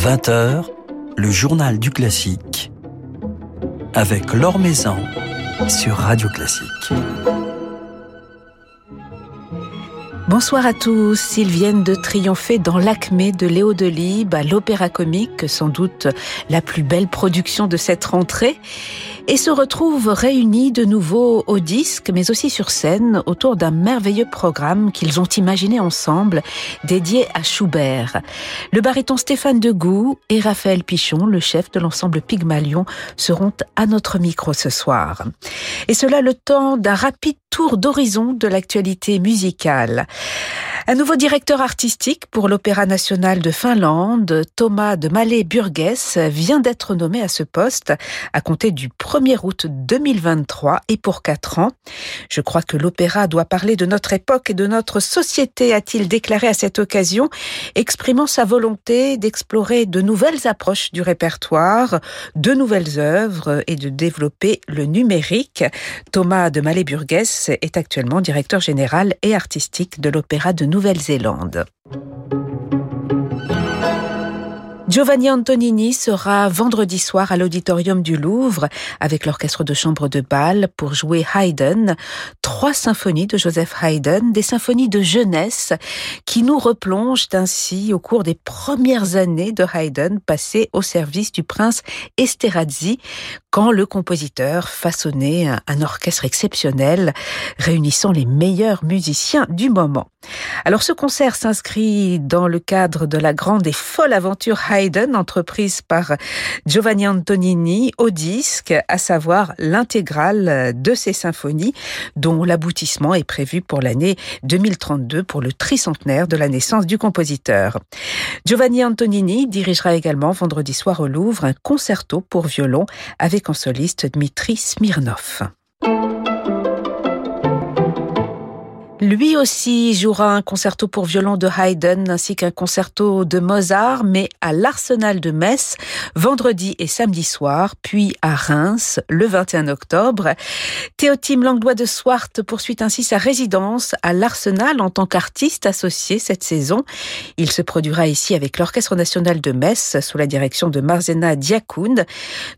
20h, le journal du classique avec Laure Maison sur Radio Classique. Bonsoir à tous. Ils viennent de triompher dans l'acmé de Léo Delibes à l'Opéra Comique, sans doute la plus belle production de cette rentrée et se retrouvent réunis de nouveau au disque, mais aussi sur scène, autour d'un merveilleux programme qu'ils ont imaginé ensemble, dédié à Schubert. Le baryton Stéphane Degout et Raphaël Pichon, le chef de l'ensemble Pygmalion, seront à notre micro ce soir. Et cela le temps d'un rapide tour d'horizon de l'actualité musicale. Un nouveau directeur artistique pour l'Opéra national de Finlande, Thomas de Mallet-Burgess, vient d'être nommé à ce poste à compter du 1er août 2023 et pour quatre ans. Je crois que l'opéra doit parler de notre époque et de notre société, a-t-il déclaré à cette occasion, exprimant sa volonté d'explorer de nouvelles approches du répertoire, de nouvelles œuvres et de développer le numérique. Thomas de Mallet-Burgess est actuellement directeur général et artistique de l'Opéra de Nouvelle-Zélande. Giovanni Antonini sera vendredi soir à l'auditorium du Louvre avec l'orchestre de chambre de Bâle pour jouer Haydn, trois symphonies de Joseph Haydn, des symphonies de jeunesse qui nous replongent ainsi au cours des premières années de Haydn passées au service du prince Esterhazy quand le compositeur façonnait un orchestre exceptionnel réunissant les meilleurs musiciens du moment. Alors ce concert s'inscrit dans le cadre de la grande et folle aventure Haydn entreprise par Giovanni Antonini au disque, à savoir l'intégrale de ses symphonies dont l'aboutissement est prévu pour l'année 2032 pour le tricentenaire de la naissance du compositeur. Giovanni Antonini dirigera également vendredi soir au Louvre un concerto pour violon avec en soliste Dmitri Smirnov. Lui aussi jouera un concerto pour violon de Haydn ainsi qu'un concerto de Mozart, mais à l'Arsenal de Metz, vendredi et samedi soir, puis à Reims le 21 octobre. Théotime Langlois de Swart poursuit ainsi sa résidence à l'Arsenal en tant qu'artiste associé cette saison. Il se produira ici avec l'Orchestre national de Metz sous la direction de Marzena Diakoun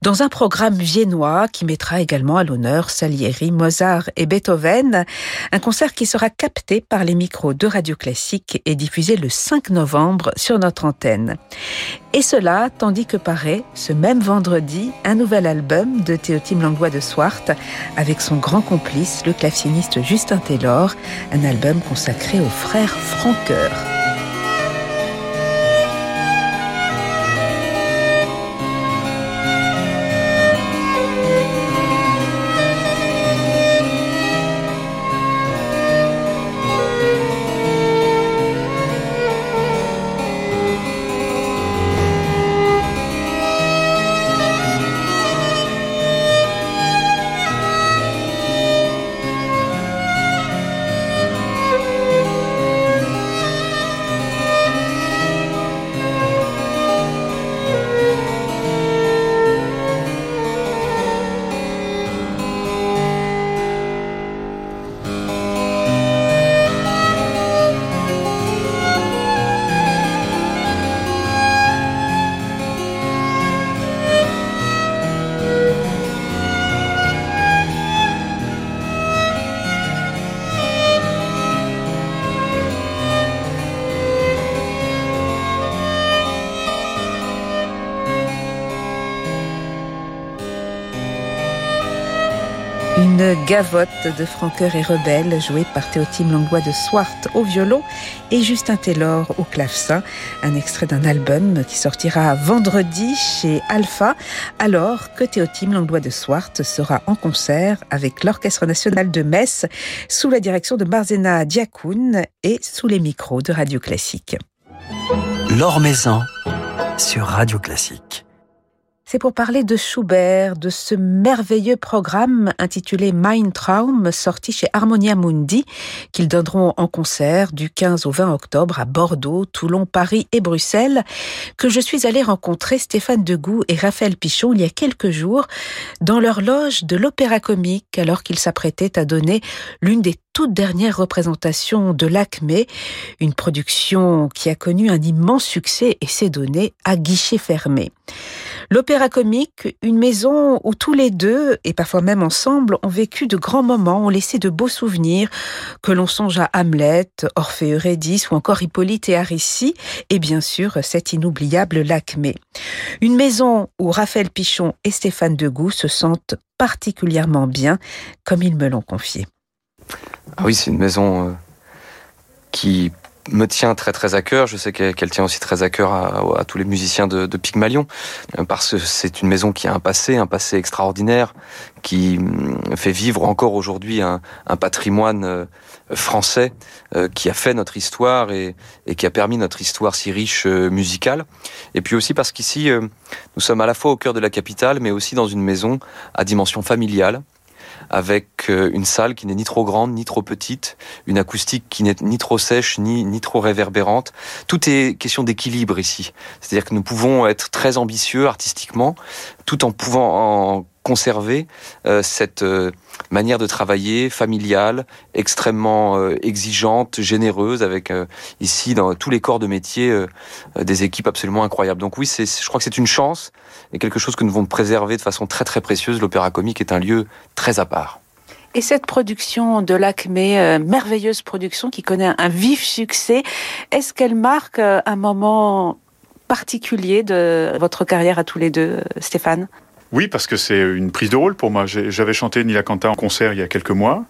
dans un programme viennois qui mettra également à l'honneur Salieri, Mozart et Beethoven. Un concert qui sera capté par les micros de Radio Classique et diffusé le 5 novembre sur notre antenne. Et cela tandis que paraît ce même vendredi un nouvel album de Théotime Langlois de Swart avec son grand complice, le claveciniste Justin Taylor, un album consacré aux frères Franqueur. Gavotte de Francoeur et Rebelle, jouée par Théotime Langlois de Swart au violon et Justin Taylor au clavecin. Un extrait d'un album qui sortira vendredi chez Alpha, alors que Théotime Langlois de Swart sera en concert avec l'Orchestre national de Metz sous la direction de Marzena Diakoun et sous les micros de Radio Classique. L'Or Maison sur Radio Classique. C'est pour parler de Schubert, de ce merveilleux programme intitulé Mein Traum, sorti chez Harmonia Mundi, qu'ils donneront en concert du 15 au 20 octobre à Bordeaux, Toulon, Paris et Bruxelles, que je suis allée rencontrer Stéphane Degout et Raphaël Pichon il y a quelques jours dans leur loge de l'Opéra Comique alors qu'ils s'apprêtaient à donner l'une des toutes dernières représentations de l'Acmé, une production qui a connu un immense succès et s'est donnée à guichet fermé. L'opéra comique, une maison où tous les deux, et parfois même ensemble, ont vécu de grands moments, ont laissé de beaux souvenirs, que l'on songe à Hamlet, Orphée Eurydice ou encore Hippolyte et Aricie, et bien sûr cet inoubliable Lacmé. Une maison où Raphaël Pichon et Stéphane Degout se sentent particulièrement bien, comme ils me l'ont confié. Ah oui, c'est une maison euh, qui me tient très très à cœur. Je sais qu'elle tient aussi très à cœur à, tous les musiciens de, Pygmalion, euh, parce que c'est une maison qui a un passé, un passé extraordinaire, qui mm, fait vivre encore aujourd'hui un, patrimoine euh, français qui a fait notre histoire et, et, qui a permis notre histoire si riche musicale. Et puis aussi parce qu'ici, nous sommes à la fois au cœur de la capitale, mais aussi dans une maison à dimension familiale avec euh, une salle qui n'est ni trop grande ni trop petite, une acoustique qui n'est ni trop sèche ni, ni trop réverbérante. Tout est question d'équilibre ici. C'est-à-dire que nous pouvons être très ambitieux artistiquement, tout en pouvant en conserver euh, cette euh, manière de travailler familiale, extrêmement exigeante, généreuse, avec ici dans tous les corps de métier des équipes absolument incroyables. Donc oui, je crois que c'est une chance et quelque chose que nous devons préserver de façon très très précieuse. L'Opéra Comique est un lieu très à part. Et cette production de l'Acmé, euh, merveilleuse production qui connaît un, vif succès, est-ce qu'elle marque euh, un moment particulier de votre carrière à tous les deux, Stéphane? Oui, parce que c'est une prise de rôle pour moi. J'avais chanté Nila Canta en concert il y a quelques mois,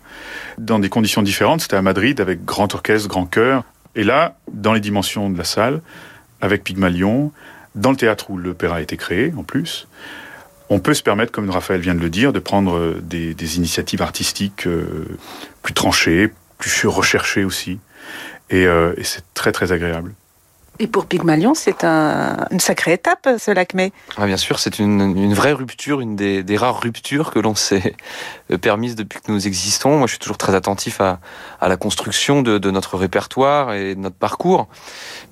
dans des conditions différentes. C'était à Madrid, avec grand orchestre, grand chœur. Et là, dans les dimensions de la salle, avec Pygmalion, dans le théâtre où l'opéra a été créé, en plus, on peut se permettre, comme Raphaël vient de le dire, de prendre des, initiatives artistiques euh, plus tranchées, plus recherchées aussi. Euh, et c'est très très agréable. Et pour Pygmalion, c'est une sacrée étape, ce Lacmé. Ah, bien sûr, c'est une, vraie rupture, une des, rares ruptures que l'on s'est permise depuis que nous existons. Moi, je suis toujours très attentif à, la construction de, notre répertoire et de notre parcours.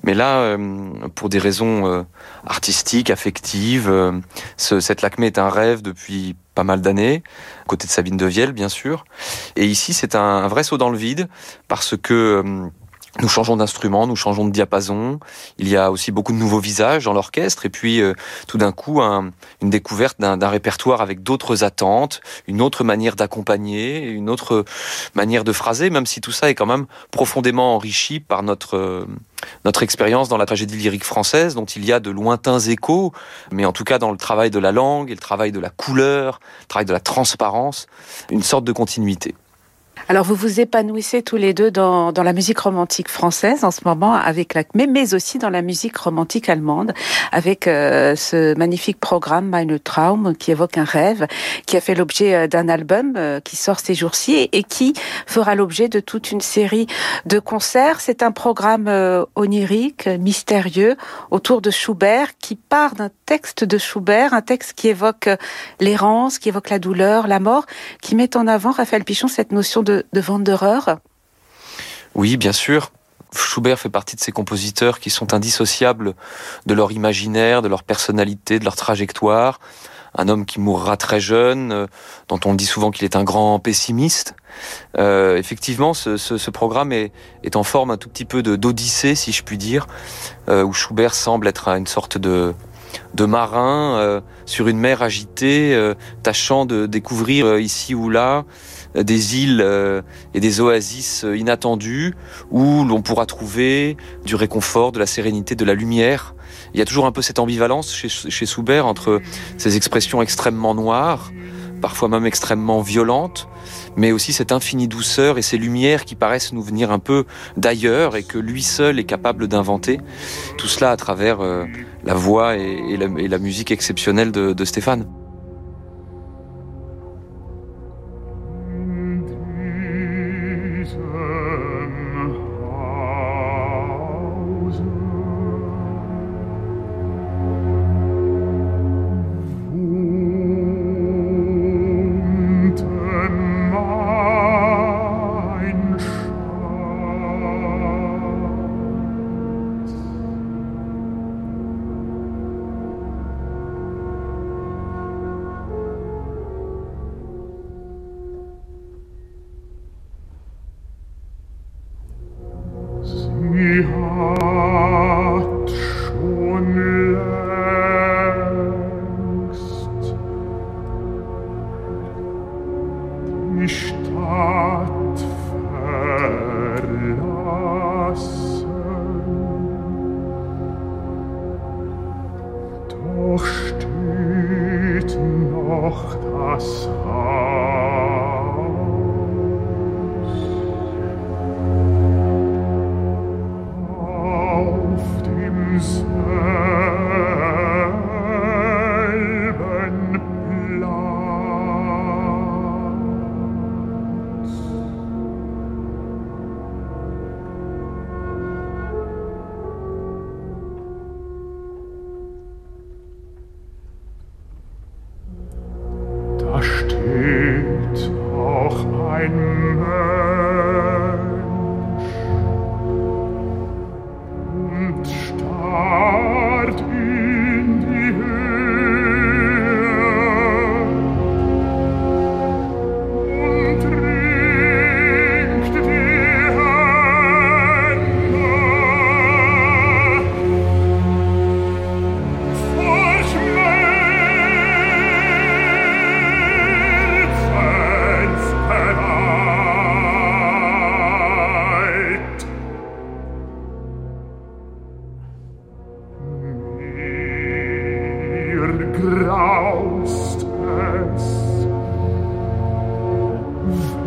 Mais là, euh, pour des raisons euh, artistiques, affectives, euh, cette Lacmé est un rêve depuis pas mal d'années, côté de Sabine de Vielle, bien sûr. Et ici, c'est un, vrai saut dans le vide, parce que nous changeons d'instrument, nous changeons de diapason. Il y a aussi beaucoup de nouveaux visages dans l'orchestre. Et puis, euh, tout d'un coup, une découverte d'un répertoire avec d'autres attentes, une autre manière d'accompagner, une autre manière de phraser, même si tout ça est quand même profondément enrichi par notre, euh, notre expérience dans la tragédie lyrique française, dont il y a de lointains échos, mais en tout cas dans le travail de la langue et le travail de la couleur, le travail de la transparence, une sorte de continuité. Alors vous vous épanouissez tous les deux dans, dans la musique romantique française en ce moment avec l'ACME, mais aussi dans la musique romantique allemande avec euh, ce magnifique programme Meine Traum qui évoque un rêve, qui a fait l'objet euh, d'un album euh, qui sort ces jours-ci et, qui fera l'objet de toute une série de concerts. C'est un programme onirique, mystérieux, autour de Schubert qui part d'un texte de Schubert, un texte qui évoque l'errance, qui évoque la douleur, la mort, qui met en avant, Raphaël Pichon, cette notion de de, Wanderer Oui, bien sûr. Schubert fait partie de ces compositeurs qui sont indissociables de leur imaginaire, de leur personnalité, de leur trajectoire. Un homme qui mourra très jeune, euh, dont on dit souvent qu'il est un grand pessimiste. Euh, effectivement, ce, programme est, en forme un tout petit peu d'odyssée, si je puis dire, euh, où Schubert semble être une sorte de, de marin sur une mer agitée, tâchant de découvrir ici ou là des îles euh, et des oasis euh, inattendues où l'on pourra trouver du réconfort, de la sérénité, de la lumière. Il y a toujours un peu cette ambivalence chez, chez Soubert entre ces expressions extrêmement noires, parfois même extrêmement violentes, mais aussi cette infinie douceur et ces lumières qui paraissent nous venir un peu d'ailleurs et que lui seul est capable d'inventer. Tout cela à travers euh, la voix et, la, musique exceptionnelle de Stéphane.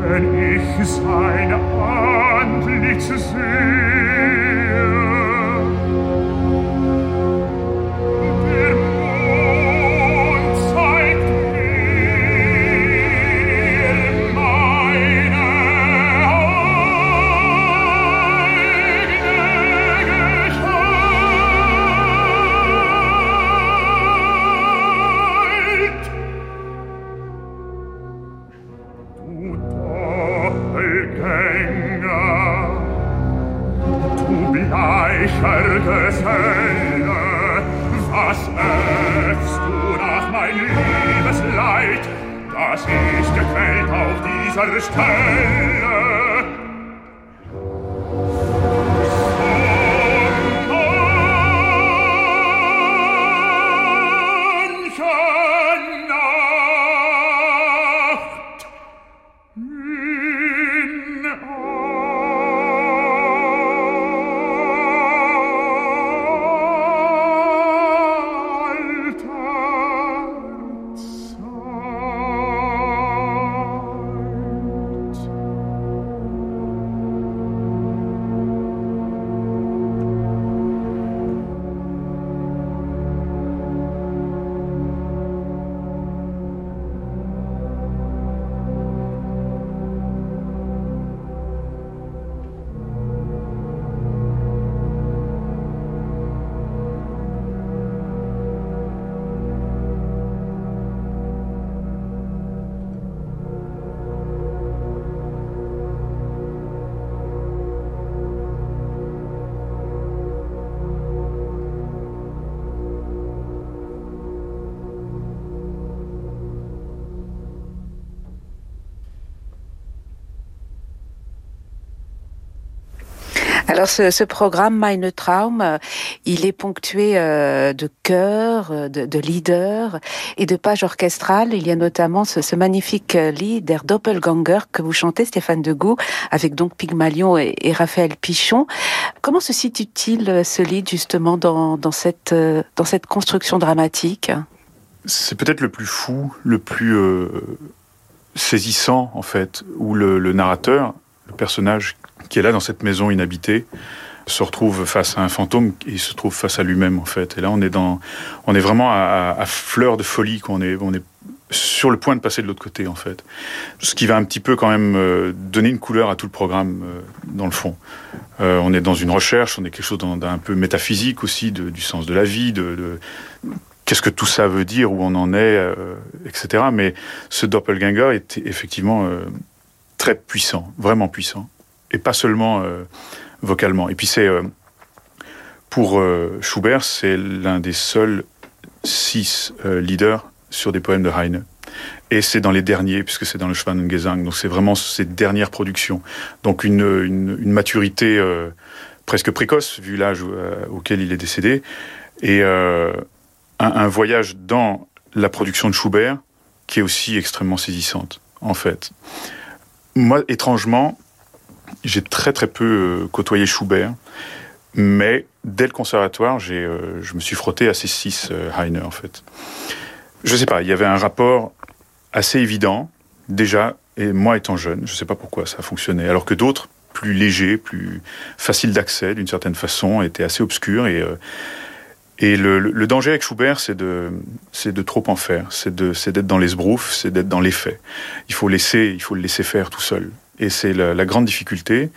wenn ich sein Antlitz sehe. Alors ce, programme Meine Traum, euh, il est ponctué euh, de chœurs, euh, de, leaders et de pages orchestrales. Il y a notamment ce, magnifique lied Der Doppelganger que vous chantez, Stéphane Degout, avec donc Pygmalion et, Raphaël Pichon. Comment se situe-t-il ce lied justement dans cette construction dramatique? C'est peut-être le plus fou, le plus saisissant en fait, où le narrateur, le personnage qui est là dans cette maison inhabitée se retrouve face à un fantôme il se trouve face à lui-même en fait. Et là on est dans, on est vraiment à, fleur de folie qu'on est, on est sur le point de passer de l'autre côté en fait. Ce qui va un petit peu quand même euh, donner une couleur à tout le programme euh, dans le fond. Euh, on est dans une recherche, on est quelque chose d'un peu métaphysique aussi du sens de la vie, de, qu'est-ce que tout ça veut dire, où on en est, etc. Mais ce doppelganger est effectivement très puissant, vraiment puissant et pas seulement euh, vocalement. Et puis c'est euh, pour euh, Schubert, c'est l'un des seuls six leaders sur des poèmes de Heine. Et c'est dans les derniers, puisque c'est dans le Schwanengesang. Donc c'est vraiment ses dernières productions. Donc une, une, maturité presque précoce vu l'âge auquel il est décédé, et un, voyage dans la production de Schubert qui est aussi extrêmement saisissante, en fait. Moi, étrangement, j'ai très très peu côtoyé Schubert, mais dès le conservatoire, j'ai, je me suis frotté à ces six Heine, en fait. Je sais pas, il y avait un rapport assez évident, déjà, et moi étant jeune, je ne sais pas pourquoi ça a fonctionné, alors que d'autres, plus légers, plus faciles d'accès d'une certaine façon, étaient assez obscurs. Et, euh, et le, danger avec Schubert, c'est de, c'est de trop en faire, c'est, de, c'est d'être dans les sbroufs, c'est d'être dans les faits. Il faut, laisser, il faut le laisser faire tout seul. Et c'est la, grande difficulté.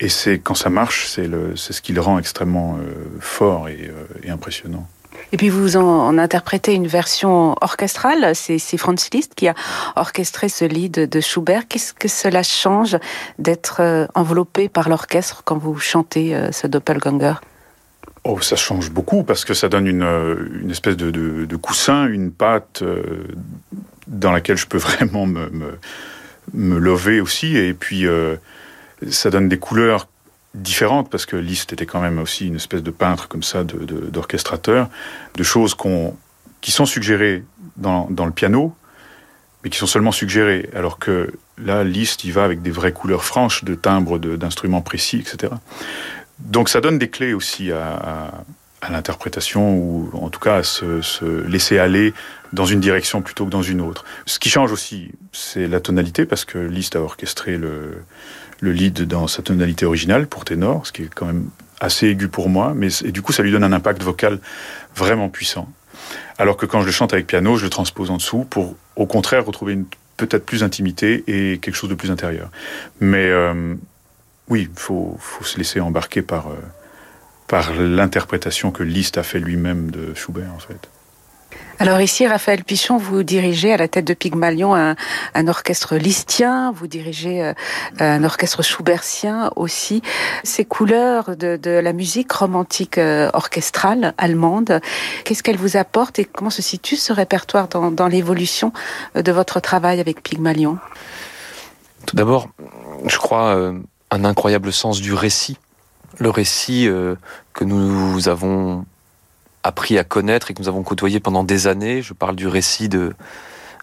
Et c'est quand ça marche, c'est, ce qui le rend extrêmement euh, fort et, euh, et impressionnant. Et puis vous en, interprétez une version orchestrale, c'est Franz Liszt qui a orchestré ce lead de Schubert. Qu'est-ce que cela change d'être euh, enveloppé par l'orchestre quand vous chantez ce Doppelganger? Oh, ça change beaucoup parce que ça donne une, une espèce de, de, coussin, une pâte dans laquelle je peux vraiment me, me, me lever aussi. Et puis, ça donne des couleurs différentes, parce que Liszt était quand même aussi une espèce de peintre comme ça, d'orchestrateur, de, de, choses qui sont suggérées dans, dans, le piano, mais qui sont seulement suggérées, alors que là, Liszt, il va avec des vraies couleurs franches, de timbres, d'instruments précis, etc. Donc ça donne des clés aussi à, l'interprétation, ou en tout cas à se, se, laisser aller dans une direction plutôt que dans une autre. Ce qui change aussi, c'est la tonalité, parce que Liszt a orchestré le le lead dans sa tonalité originale pour ténor, ce qui est quand même assez aigu pour moi, mais du coup ça lui donne un impact vocal vraiment puissant. Alors que quand je le chante avec piano, je le transpose en dessous pour au contraire retrouver une peut-être plus intimité et quelque chose de plus intérieur. Mais euh, oui, il faut, faut, se laisser embarquer par, euh, par l'interprétation que Liszt a fait lui-même de Schubert en fait. Alors ici, Raphaël Pichon, vous dirigez à la tête de Pygmalion un, un orchestre listien, vous dirigez euh, un orchestre schubertien aussi. Ces couleurs de, de la musique romantique euh, orchestrale allemande, qu'est-ce qu'elle vous apporte et comment se situe ce répertoire dans, dans l'évolution de votre travail avec Pygmalion? Tout d'abord, je crois euh, un incroyable sens du récit. Le récit que nous avons appris à connaître et que nous avons côtoyé pendant des années. Je parle du récit de,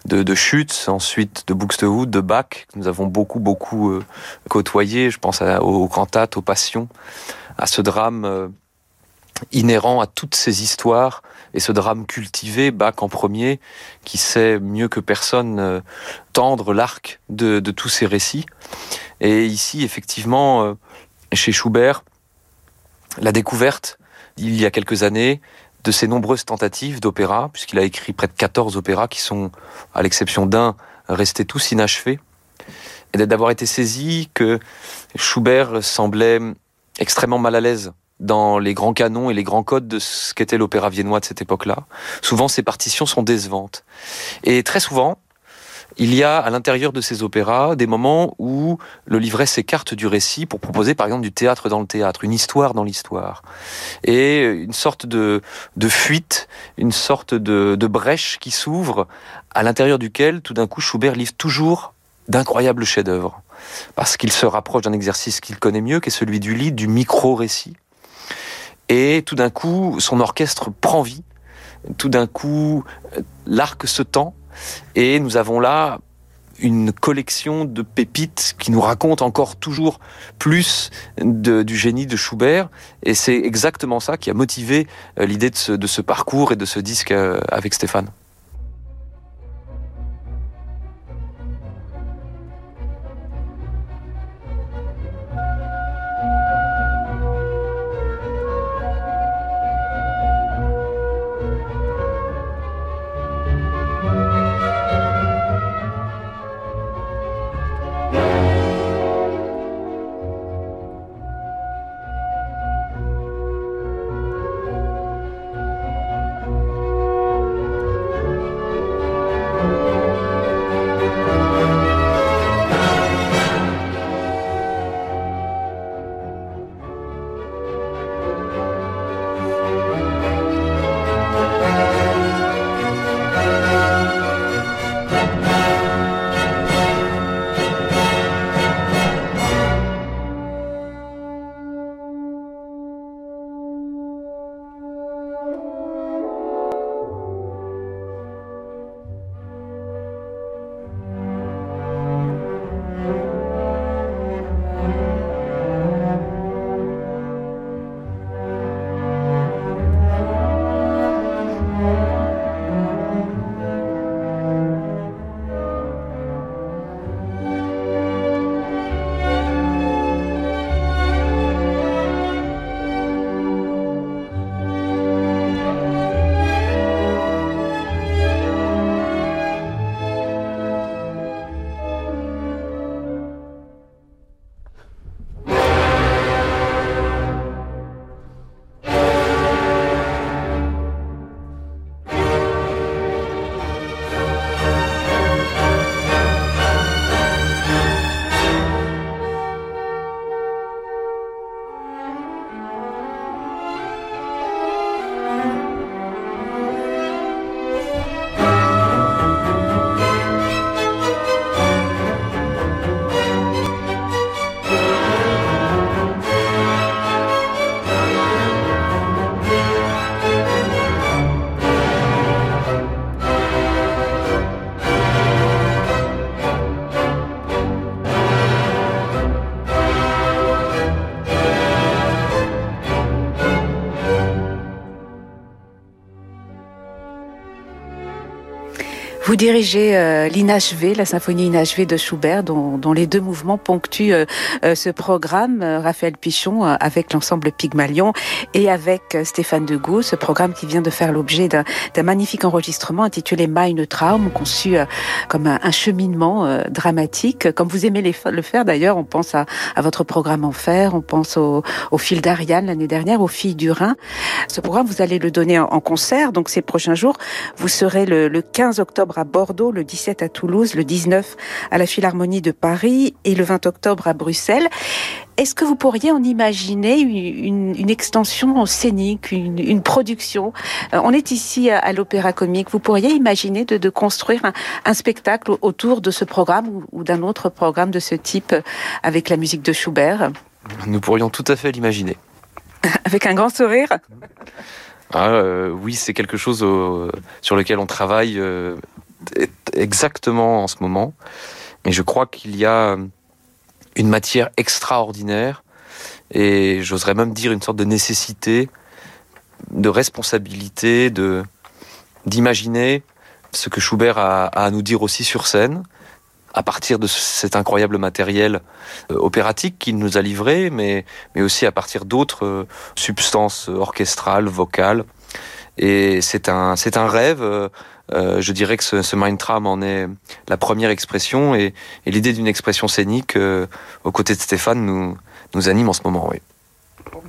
de, ensuite de Buxtehude, de Bach, que nous avons beaucoup, beaucoup euh, côtoyé. Je pense aux cantates, aux passions, à ce drame euh, inhérent à toutes ces histoires et ce drame cultivé, Bach en premier, qui sait mieux que personne euh, tendre l'arc de, de, tous ces récits. Et ici, effectivement, chez Schubert, la découverte, il y a quelques années, de ses nombreuses tentatives d'opéra, puisqu'il a écrit près de 14 opéras qui sont, à l'exception d'un, restés tous inachevés, et d'avoir été saisi que Schubert semblait extrêmement mal à l'aise dans les grands canons et les grands codes de ce qu'était l'opéra viennois de cette époque-là. Souvent, ses partitions sont décevantes. Et très souvent, il y a à l'intérieur de ces opéras des moments où le livret s'écarte du récit pour proposer par exemple du théâtre dans le théâtre, une histoire dans l'histoire. Et une sorte de, de fuite, une sorte de, de brèche qui s'ouvre à l'intérieur duquel tout d'un coup Schubert livre toujours d'incroyables chefs-d'œuvre. Parce qu'il se rapproche d'un exercice qu'il connaît mieux, qui est celui du lit, du micro-récit. Et tout d'un coup, son orchestre prend vie. Tout d'un coup, l'arc se tend et nous avons là une collection de pépites qui nous racontent encore toujours plus du génie de Schubert. Et c'est exactement ça qui a motivé euh, l'idée de ce, de ce parcours et de ce disque euh, avec Stéphane. Vous dirigez euh, l'inachevé, la symphonie inachevée de Schubert, dont, dont, les deux mouvements ponctuent euh, euh ce programme. Euh, Raphaël Pichon euh, avec l'ensemble Pygmalion et avec Stéphane Degout, ce programme qui vient de faire l'objet d'un magnifique enregistrement intitulé Meine Traum, conçu comme un, un cheminement dramatique, comme vous aimez les, le faire d'ailleurs. On pense à, à, votre programme en fer, on pense au, au fil d'Ariane l'année dernière, aux filles du Rhin. Ce programme, vous allez le donner en, en concert, donc ces prochains jours. Vous serez le, le 15 octobre à Bordeaux, le 17 à Toulouse, le 19 à la Philharmonie de Paris et le 20 octobre à Bruxelles. Est-ce que vous pourriez en imaginer une, une extension scénique, une, une production? Euh, On est ici à, à l'Opéra Comique. Vous pourriez imaginer de, de construire un, un, spectacle autour de ce programme ou, ou d'un autre programme de ce type avec la musique de Schubert? Nous pourrions tout à fait l'imaginer. avec un grand sourire? Ah, euh, oui, c'est quelque chose euh, sur lequel on travaille euh, exactement en ce moment. Mais je crois qu'il y a une matière extraordinaire et j'oserais même dire une sorte de nécessité, de responsabilité, de d'imaginer ce que Schubert a, a, à nous dire aussi sur scène, à partir de cet incroyable matériel euh, opératique qu'il nous a livré, mais, mais aussi à partir d'autres euh, substances orchestrales, vocales. Et c'est un, c'est un rêve. Euh, je dirais que ce, ce Mindtram en est la première expression et, et l'idée d'une expression scénique euh, aux côtés de Stéphane nous, nous anime en ce moment. Oui.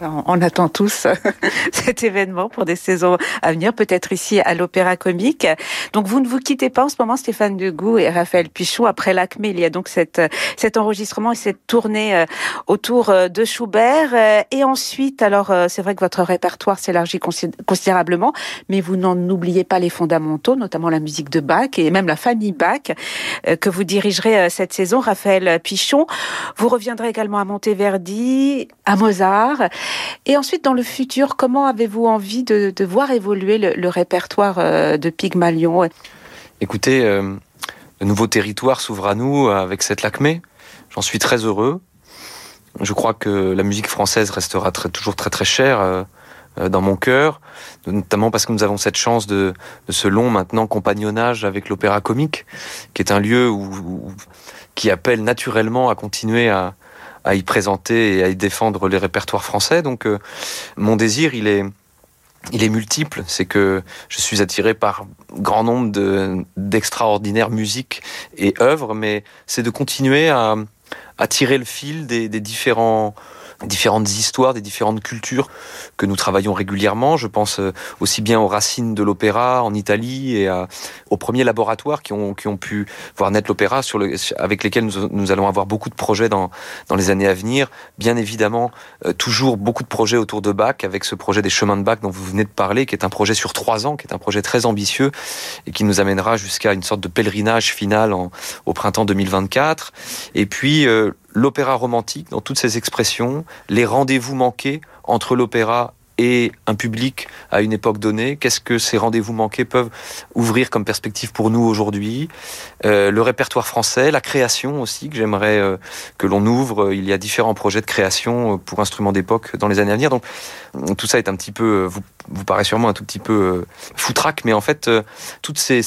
On attend tous cet événement pour des saisons à venir, peut-être ici à l'Opéra Comique. Donc vous ne vous quittez pas en ce moment, Stéphane Degout et Raphaël Pichot. Après l'ACME, il y a donc cet enregistrement et cette tournée euh, autour euh, de Schubert. Euh, et ensuite, alors c'est vrai que votre répertoire s'élargit considérablement, mais vous n'en oubliez pas les fondamentaux, notamment la musique de Bach et même la famille Bach que vous dirigerez cette saison, Raphaël Pichon. Vous reviendrez également à Monteverdi, à Mozart. Et ensuite, dans le futur, comment avez-vous envie de, voir évoluer le, le répertoire euh, de Pygmalion? Écoutez, euh, de nouveaux territoires s'ouvrent à nous avec cette lacmée. J'en suis très heureux. Je crois que la musique française restera toujours très très chère euh, dans mon cœur, notamment parce que nous avons cette chance de, ce long maintenant compagnonnage avec l'opéra comique, qui est un lieu où, qui appelle naturellement à continuer à, à y présenter et à y défendre les répertoires français. Donc euh, mon désir, il est, il est multiple. C'est que je suis attiré par grand nombre d'extraordinaires de, musiques et œuvres, mais c'est de continuer à, à tirer le fil des, des différents différentes histoires, des différentes cultures que nous travaillons régulièrement. Je pense euh, aussi bien aux racines de l'opéra en Italie et à, aux premiers laboratoires qui ont, qui ont pu voir naître l'opéra, le, avec lesquels nous, nous, allons avoir beaucoup de projets dans, dans les années à venir. Bien évidemment, euh, toujours beaucoup de projets autour de Bach, avec ce projet des chemins de Bach dont vous venez de parler, qui est un projet sur trois ans, qui est un projet très ambitieux et qui nous amènera jusqu'à une sorte de pèlerinage final en, au printemps 2024. Et puis, euh, l'opéra romantique dans toutes ses expressions, les rendez-vous manqués entre l'opéra un public à une époque donnée Qu'est-ce que ces rendez-vous manqués peuvent ouvrir comme perspective pour nous aujourd'hui? Euh, Le répertoire français, la création aussi, que j'aimerais euh, que l'on ouvre. Il y a différents projets de création euh, pour instruments d'époque dans les années à venir. Donc tout ça est un petit peu, vous, paraît sûrement un tout petit peu foutraque, mais en fait, toutes ces,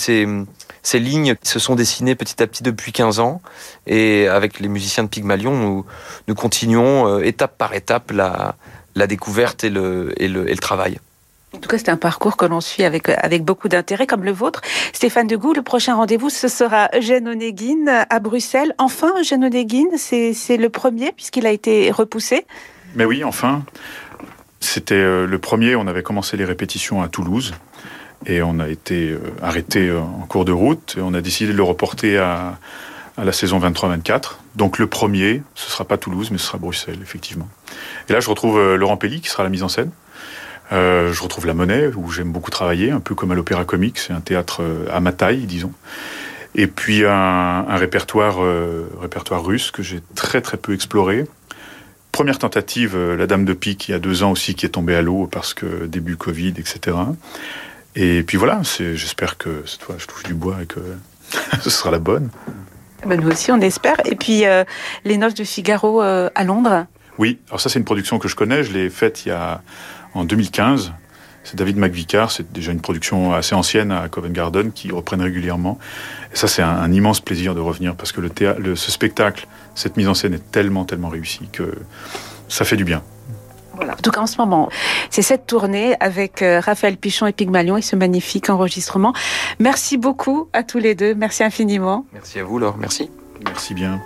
lignes se sont dessinées petit à petit depuis 15 ans. Et avec les musiciens de Pygmalion, nous, nous continuons étape par étape la la découverte et le, et le, et le travail. En tout cas, c'est un parcours que l'on suit avec, avec beaucoup d'intérêt, comme le vôtre. Stéphane Degout, le prochain rendez-vous, ce sera Eugène Onéguine à Bruxelles. Enfin, Eugène Onéguine, c'est le premier, puisqu'il a été repoussé. Mais oui, enfin. C'était euh, le premier, on avait commencé les répétitions à Toulouse. Et on a été euh, arrêté euh, en cours de route. Et on a décidé de le reporter à, à la saison 23-24. Donc le premier, ce sera pas Toulouse, mais ce sera Bruxelles, effectivement. Et là, je retrouve euh, Laurent Pelli, qui sera la mise en scène. Euh, je retrouve La Monnaie, où j'aime beaucoup travailler, un peu comme à l'Opéra Comique. C'est un théâtre euh, à ma taille, disons. Et puis un, répertoire, répertoire russe que j'ai très très peu exploré. Première tentative, La Dame de Pique, il y a deux ans aussi, qui est tombée à l'eau parce que début Covid, etc. Et puis voilà, j'espère que cette fois je touche du bois et que ce sera la bonne. Ben nous aussi, on espère. Et puis, euh, Les Noces de Figaro euh, à Londres Oui, alors ça, c'est une production que je connais. Je l'ai faite il y a, en 2015. c'est David McVicar, c'est déjà une production assez ancienne à Covent Garden qui reprennent régulièrement. Et ça, c'est un, immense plaisir de revenir parce que le ce spectacle, cette mise en scène est tellement, tellement réussie que ça fait du bien. Voilà. En tout cas, en ce moment, c'est cette tournée avec euh, Raphaël Pichon et Pygmalion et ce magnifique enregistrement. Merci beaucoup à tous les deux. Merci infiniment. Merci à vous, Laure. Merci. Merci bien.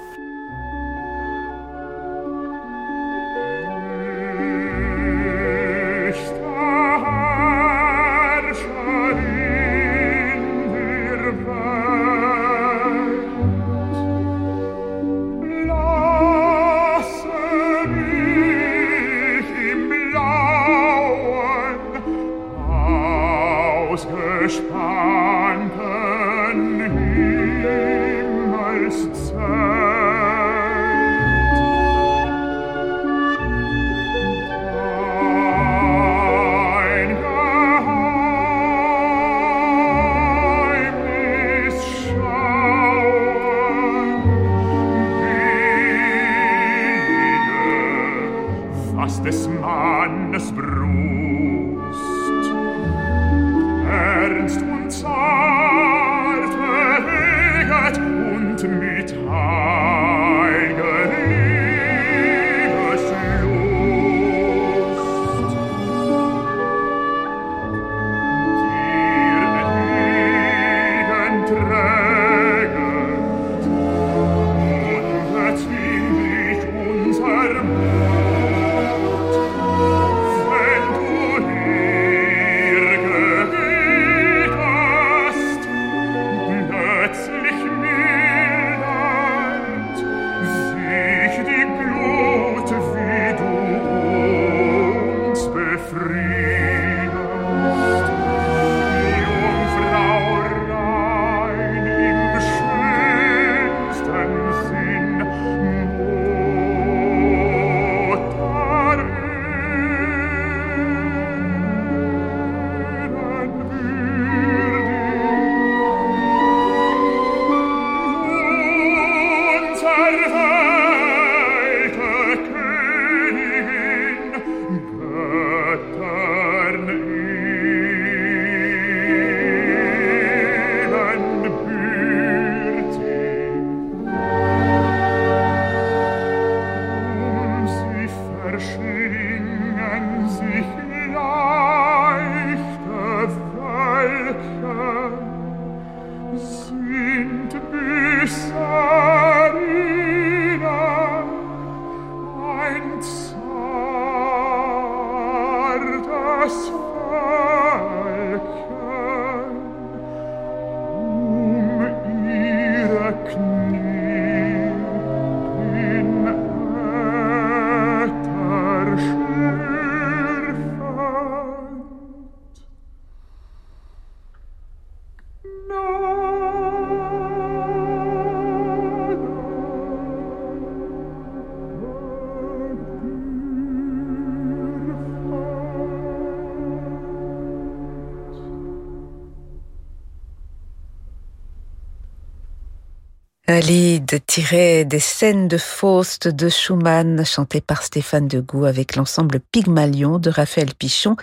Lied tiré des scènes de Faust de Schumann, chanté par Stéphane Degout avec l'ensemble Pygmalion de Raphaël Pichon.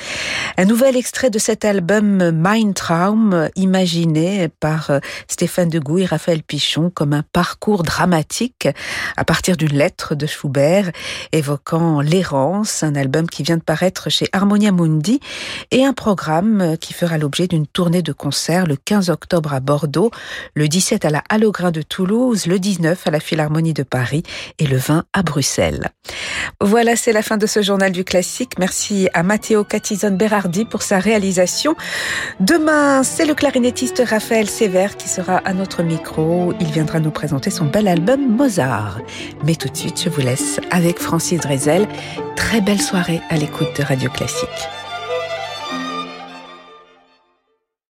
Un nouvel extrait de cet album Mein Traum, imaginé par euh, Stéphane Degout et Raphaël Pichon comme un parcours dramatique à partir d'une lettre de Schubert évoquant l'errance, un album qui vient de paraître chez Harmonia Mundi et un programme qui fera l'objet d'une tournée de concert le 15 octobre à Bordeaux, le 17 à la Halograin de Toulouse, le 19 à la Philharmonie de Paris et le 20 à Bruxelles. Voilà, c'est la fin de ce journal du classique. Merci à Matteo Catizon Berardi pour sa réalisation. Demain, c'est le clarinettiste Raphaël Sévère qui sera à notre micro. Il viendra nous présenter son bel album Mozart. Mais tout de suite, je vous laisse avec Francis Drezel. Très belle soirée à l'écoute de Radio Classique.